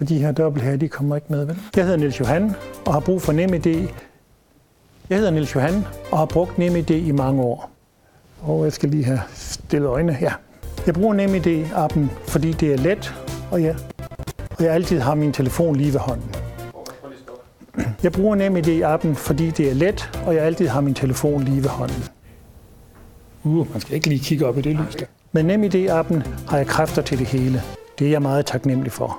Og de her dobbelt her, de kommer ikke med, vel? Jeg hedder Niels Johan og har brug for NemID. Jeg hedder Niels Johan og har brugt NemID i mange år. Og jeg skal lige have stillet øjne. Ja. Jeg bruger NemID-appen, fordi det er let, og jeg, og jeg altid har min telefon lige ved hånden. Jeg bruger NemID-appen, fordi det er let, og jeg altid har min telefon lige ved hånden. Uh, man skal ikke lige kigge op i det lys der. Med NemID-appen har jeg kræfter til det hele. Det er jeg meget taknemmelig for.